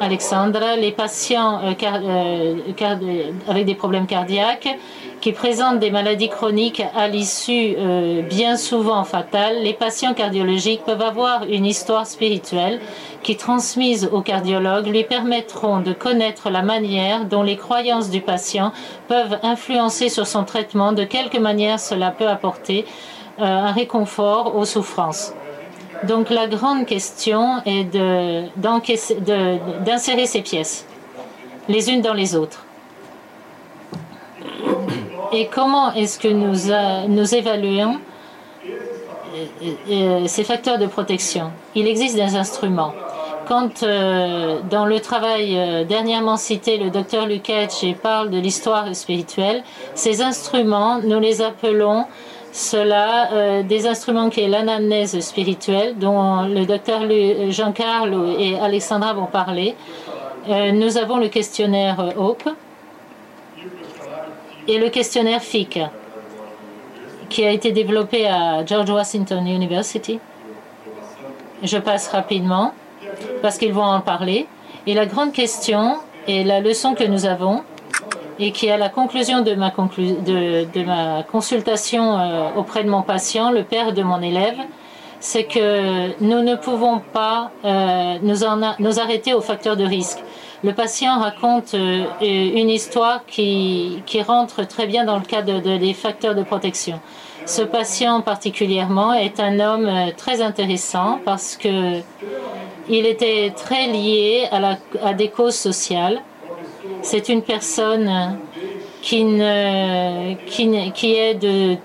Speaker 3: Alexandre, les patients euh, euh, avec des problèmes cardiaques qui présentent des maladies chroniques à l'issue bien souvent fatales, les patients cardiologiques peuvent avoir une histoire spirituelle qui, transmise au cardiologue, lui permettront de connaître la manière dont les croyances du patient peuvent influencer sur son traitement, de quelque manière cela peut apporter un réconfort aux souffrances. Donc la grande question est d'insérer ces pièces, les unes dans les autres. Et comment est-ce que nous, nous évaluons euh, euh, ces facteurs de protection? Il existe des instruments. Quand euh, dans le travail dernièrement cité, le docteur Lukács parle de l'histoire spirituelle, ces instruments, nous les appelons cela euh, des instruments qui est l'anamnèse spirituelle, dont le docteur Jean-Carl et Alexandra vont parler. Euh, nous avons le questionnaire euh, Hope et le questionnaire FIC, qui a été développé à George Washington University. Je passe rapidement parce qu'ils vont en parler. Et la grande question et la leçon que nous avons, et qui, à la conclusion de ma, consultation euh, auprès de mon patient, le père de mon élève, c'est que nous ne pouvons pas euh, nous, arrêter aux facteurs de risque. Le patient raconte euh, une histoire qui, rentre très bien dans le cadre de, des facteurs de protection. Ce patient particulièrement est un homme très intéressant parce que il était très lié à des causes sociales c'est une personne qui, ne, qui, qui est de,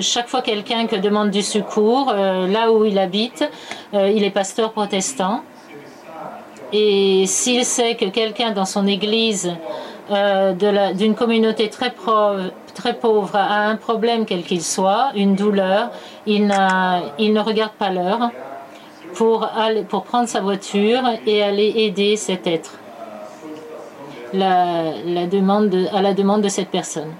Speaker 3: chaque fois quelqu'un qui demande du secours, euh, là où il habite, euh, il est pasteur protestant. Et s'il sait que quelqu'un dans son église euh, d'une communauté très, pauvre a un problème quel qu'il soit, une douleur, il, ne regarde pas l'heure pour prendre sa voiture et aller aider cet être la, demande à la demande de cette personne.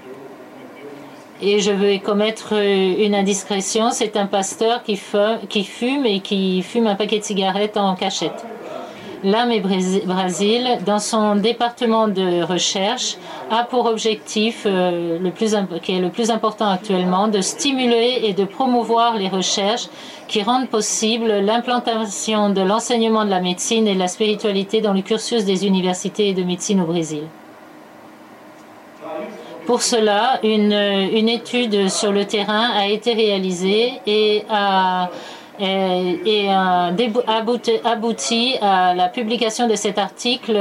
Speaker 3: Et je vais commettre une indiscrétion. C'est un pasteur qui fume et qui fume un paquet de cigarettes en cachette. L'âme et Brésil, dans son département de recherche, a pour objectif, euh, le plus, qui est le plus important actuellement, de stimuler et de promouvoir les recherches qui rendent possible l'implantation de l'enseignement de la médecine et de la spiritualité dans le cursus des universités de médecine au Brésil. Pour cela, une, une étude sur le terrain a été réalisée et a et, abouti, à la publication de cet article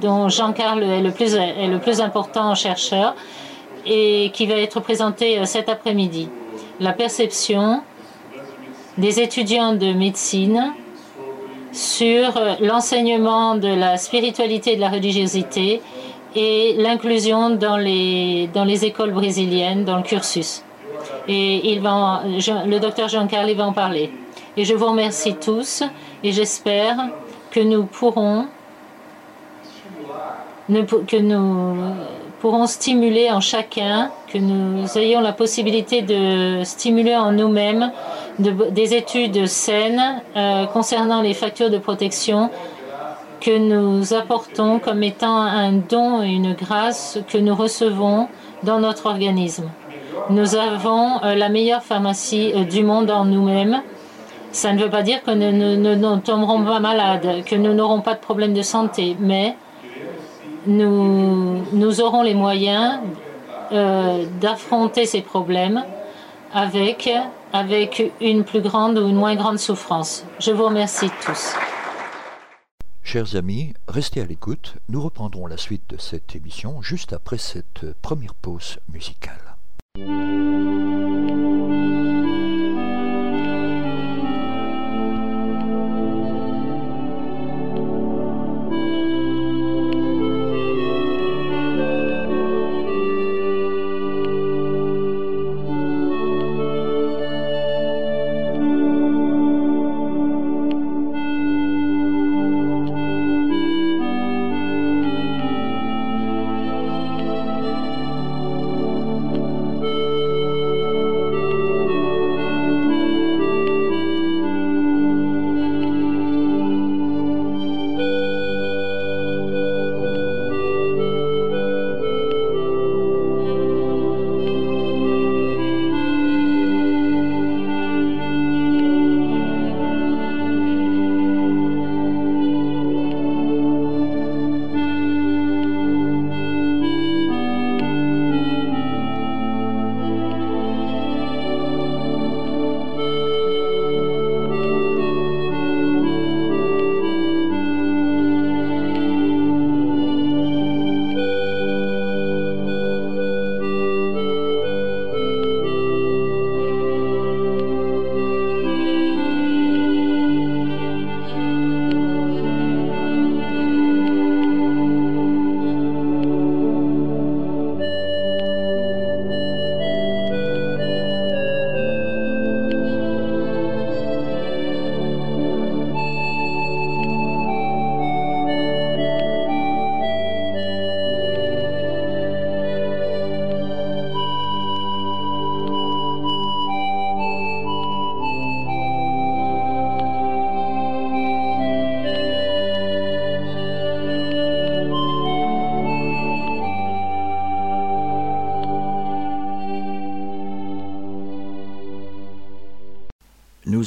Speaker 3: dont Jean-Carl est, le plus, est le plus important chercheur et qui va être présenté cet après-midi. La perception des étudiants de médecine sur l'enseignement de la spiritualité et de la religiosité et l'inclusion dans les, dans les écoles brésiliennes, dans le cursus. Et va le docteur Jean-Carl va en parler. Et je vous remercie tous et j'espère que nous pourrons que nous pourrons stimuler en chacun, que nous ayons la possibilité de stimuler en nous-mêmes des études saines euh, concernant les factures de protection que nous apportons comme étant un don et une grâce que nous recevons dans notre organisme. Nous avons euh, la meilleure pharmacie euh, du monde en nous-mêmes. Ça ne veut pas dire que nous ne tomberons pas malades, que nous n'aurons pas de problème de santé, mais nous, aurons les moyens euh, d'affronter ces problèmes avec une plus grande ou une moins grande souffrance. Je vous remercie tous.
Speaker 1: Chers amis, restez à l'écoute. Nous reprendrons la suite de cette émission juste après cette première pause musicale. Música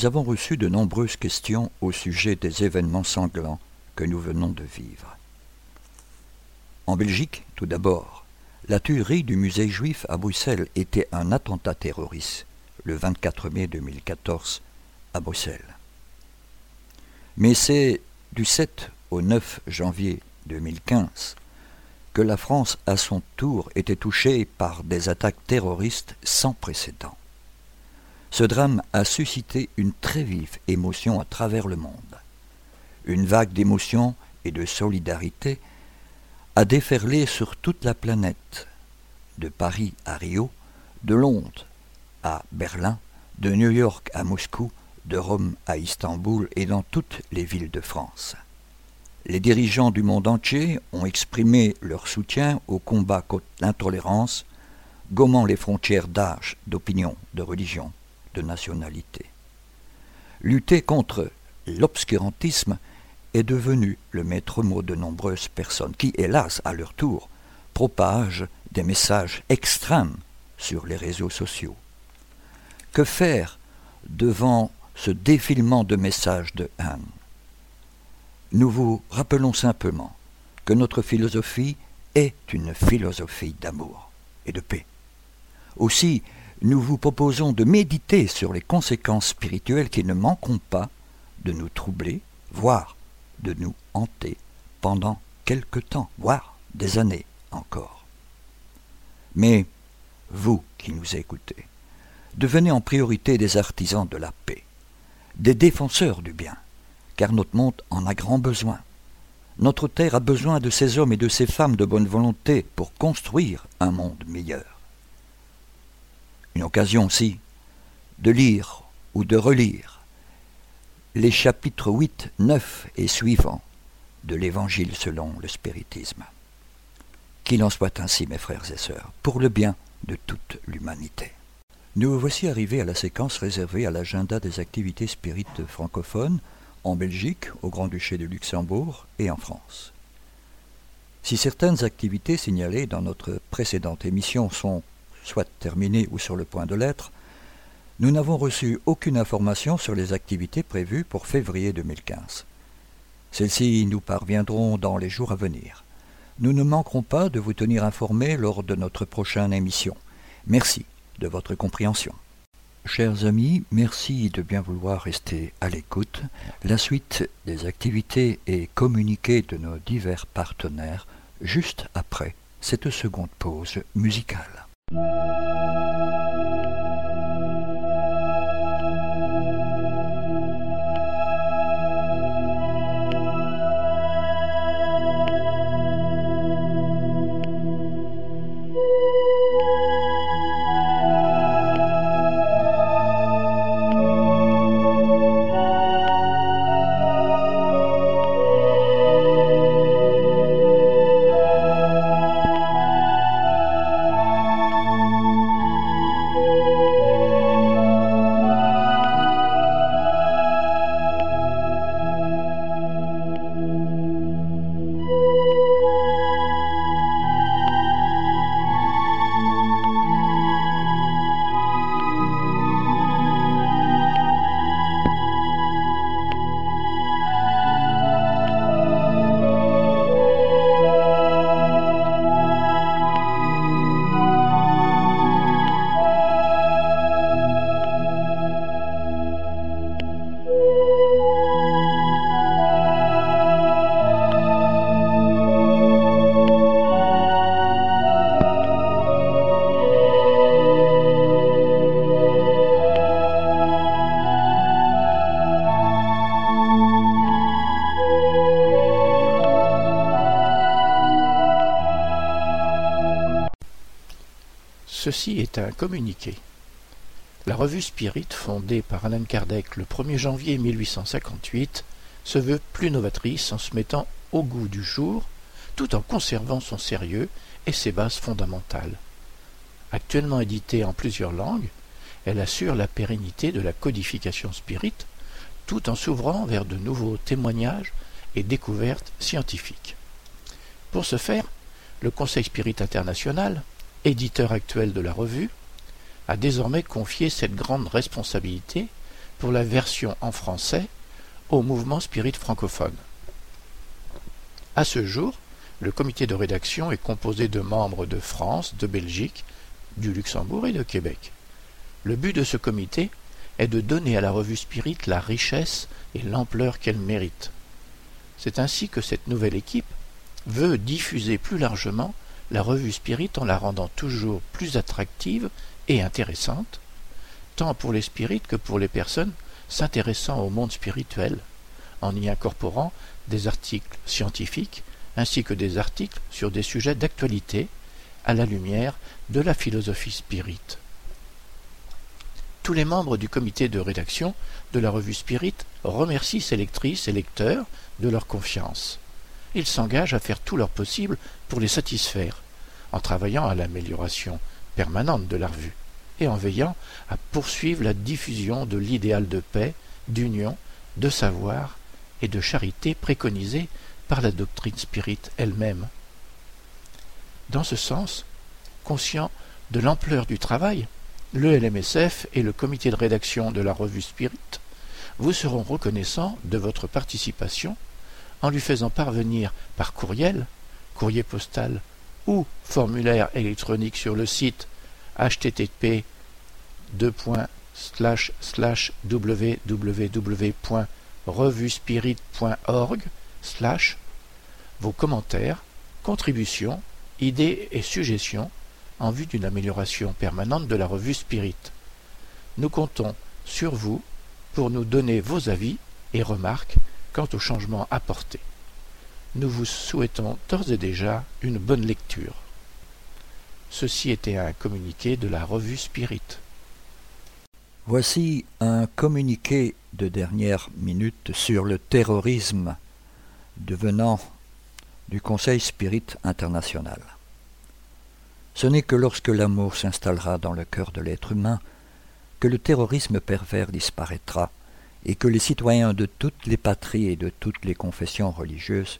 Speaker 1: Nous avons reçu de nombreuses questions au sujet des événements sanglants que nous venons de vivre. En Belgique, tout d'abord, la tuerie du musée juif à Bruxelles était un attentat terroriste le 24 mai 2014 à Bruxelles. Mais c'est du 7 au 9 janvier 2015 que la France, à son tour, était touchée par des attaques terroristes sans précédent. Ce drame a suscité une très vive émotion à travers le monde. Une vague d'émotion et de solidarité a déferlé sur toute la planète, de Paris à Rio, de Londres à Berlin, de New York à Moscou, de Rome à Istanbul et dans toutes les villes de France. Les dirigeants du monde entier ont exprimé leur soutien au combat contre l'intolérance, gommant les frontières d'âge, d'opinion, de religion de nationalité. Lutter contre l'obscurantisme est devenu le maître mot de nombreuses personnes qui, hélas, à leur tour, propagent des messages extrêmes sur les réseaux sociaux. Que faire devant ce défilement de messages de haine? Nous vous rappelons simplement que notre philosophie est une philosophie d'amour et de paix. Aussi, nous vous proposons de méditer sur les conséquences spirituelles qui ne manqueront pas de nous troubler, voire de nous hanter pendant quelque temps, voire des années encore. Mais vous qui nous écoutez, devenez en priorité des artisans de la paix, des défenseurs du bien, car notre monde en a grand besoin. Notre terre a besoin de ces hommes et de ces femmes de bonne volonté pour construire un monde meilleur. Une occasion aussi de lire ou de relire les chapitres 8, 9 et suivants de l'Évangile selon le spiritisme. Qu'il en soit ainsi, mes frères et sœurs, pour le bien de toute l'humanité. Nous voici arrivés à la séquence réservée à l'agenda des activités spirites francophones en Belgique, au Grand-Duché de Luxembourg et en France. Si certaines activités signalées dans notre précédente émission sont soit terminées ou sur le point de l'être, nous n'avons reçu aucune information sur les activités prévues pour février 2015. Celles-ci nous parviendront dans les jours à venir. Nous ne manquerons pas de vous tenir informés lors de notre prochaine émission. Merci de votre compréhension. Chers amis, merci de bien vouloir rester à l'écoute. La suite des activités et communiqués de nos divers partenaires juste après cette seconde pause musicale.
Speaker 4: Música Est un communiqué. La revue Spirit, fondée par Alan Kardec le 1er janvier 1858, se veut plus novatrice en se mettant au goût du jour, tout en conservant son sérieux et ses bases fondamentales. Actuellement éditée en plusieurs langues, elle assure la pérennité de la codification spirit, tout en s'ouvrant vers de nouveaux témoignages et découvertes scientifiques. Pour ce faire, le Conseil Spirit International, éditeur actuel de la revue, a désormais confié cette grande responsabilité pour la version en français au mouvement spirit francophone. À ce jour, le comité de rédaction est composé de membres de France, de Belgique, du Luxembourg et de Québec. Le but de ce comité est de donner à la revue Spirit la richesse et l'ampleur qu'elle mérite. C'est ainsi que cette nouvelle équipe veut diffuser plus largement la revue Spirit en la rendant toujours plus attractive et intéressante, tant pour les spirites que pour les personnes s'intéressant au monde spirituel, en y incorporant des articles scientifiques ainsi que des articles sur des sujets d'actualité à la lumière de la philosophie spirit. Tous les membres du comité de rédaction de la revue Spirit remercient ses lectrices et lecteurs de leur confiance. Ils s'engagent à faire tout leur possible pour les satisfaire, en travaillant à l'amélioration permanente de la revue et en veillant à poursuivre la diffusion de l'idéal de paix, d'union, de savoir et de charité préconisé par la doctrine spirit elle-même. Dans ce sens, conscient de l'ampleur du travail, le LMSF et le comité de rédaction de la revue Spirit vous seront reconnaissants de votre participation en lui faisant parvenir par courriel, courrier postal ou formulaire électronique sur le site http www.revuespirit.org vos commentaires, contributions, idées et suggestions en vue d'une amélioration permanente de la revue Spirit. Nous comptons sur vous pour nous donner vos avis et remarques quant aux changements apportés. Nous vous souhaitons d'ores et déjà une bonne lecture. Ceci était un communiqué de la revue Spirit.
Speaker 1: Voici un communiqué de dernière minute sur le terrorisme devenant du Conseil Spirit International. Ce n'est que lorsque l'amour s'installera dans le cœur de l'être humain que le terrorisme pervers disparaîtra et que les citoyens de toutes les patries et de toutes les confessions religieuses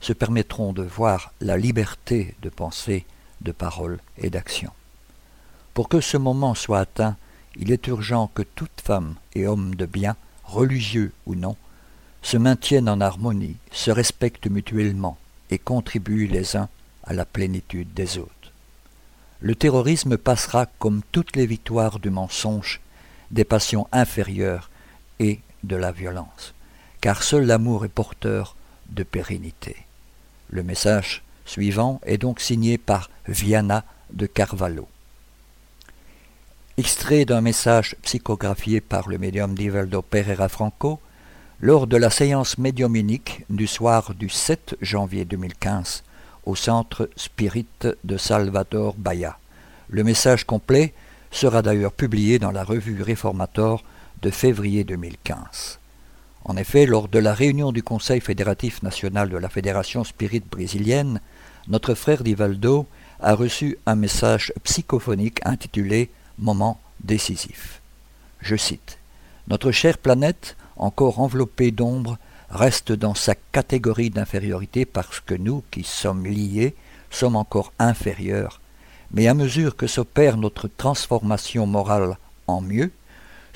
Speaker 1: se permettront de voir la liberté de pensée, de parole et d'action. Pour que ce moment soit atteint, il est urgent que toute femme et homme de bien, religieux ou non, se maintiennent en harmonie, se respectent mutuellement et contribuent les uns à la plénitude des autres. Le terrorisme passera comme toutes les victoires du mensonge, des passions inférieures et de la violence, car seul l'amour est porteur de pérennité. Le message suivant est donc signé par Viana de Carvalho. Extrait d'un message psychographié par le médium d'Ivaldo Pereira Franco lors de la séance médiuminique du soir du 7 janvier 2015 au centre Spirit de Salvador Bahia. Le message complet sera d'ailleurs publié dans la revue Réformator de février 2015. En effet, lors de la réunion du Conseil fédératif national de la Fédération Spirit brésilienne, notre frère Divaldo a reçu un message psychophonique intitulé Moment décisif. Je cite Notre chère planète, encore enveloppée d'ombre, reste dans sa catégorie d'infériorité parce que nous, qui sommes liés, sommes encore inférieurs. Mais à mesure que s'opère notre transformation morale en mieux,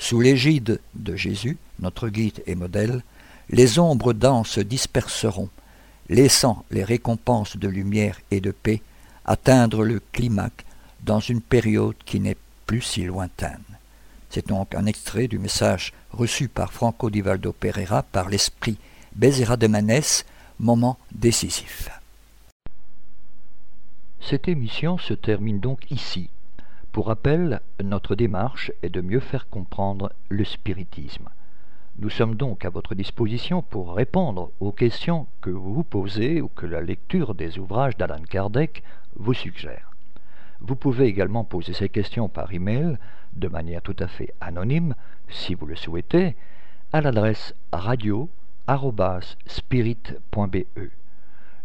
Speaker 1: sous l'égide de Jésus, notre guide et modèle, les ombres denses se disperseront, laissant les récompenses de lumière et de paix atteindre le climax dans une période qui n'est plus si lointaine. C'est donc un extrait du message reçu par Franco Divaldo Pereira par l'esprit Bezerra de Manès, moment décisif. Cette émission se termine donc ici. Pour rappel, notre démarche est de mieux faire comprendre le spiritisme. Nous sommes donc à votre disposition pour répondre aux questions que vous vous posez ou que la lecture des ouvrages d'Alan Kardec vous suggère. Vous pouvez également poser ces questions par email de manière tout à fait anonyme, si vous le souhaitez, à l'adresse radio@spirit.be.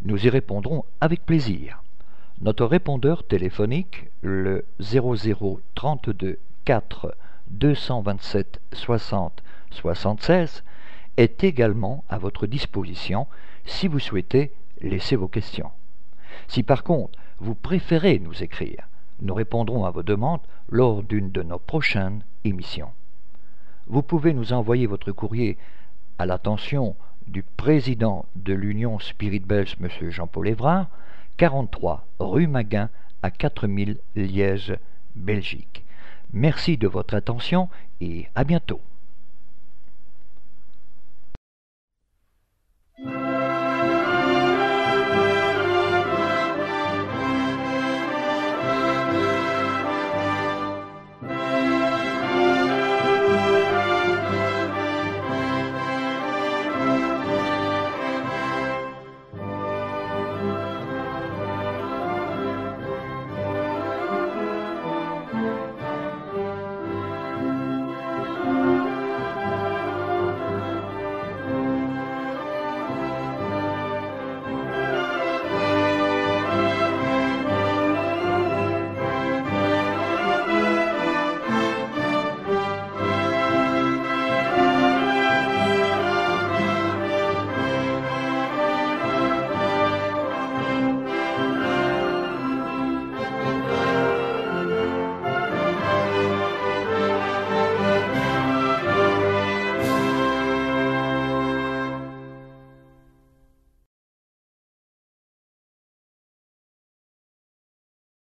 Speaker 1: Nous y répondrons avec plaisir. Notre répondeur téléphonique, le 00 32 4 227 60 76, est également à votre disposition si vous souhaitez laisser vos questions. Si par contre vous préférez nous écrire, nous répondrons à vos demandes lors d'une de nos prochaines émissions. Vous pouvez nous envoyer votre courrier à l'attention du président de l'Union Spirit Belge, M. Jean-Paul Évrard, 43 rue Maguin à 4000 Liège, Belgique. Merci de votre attention et à bientôt.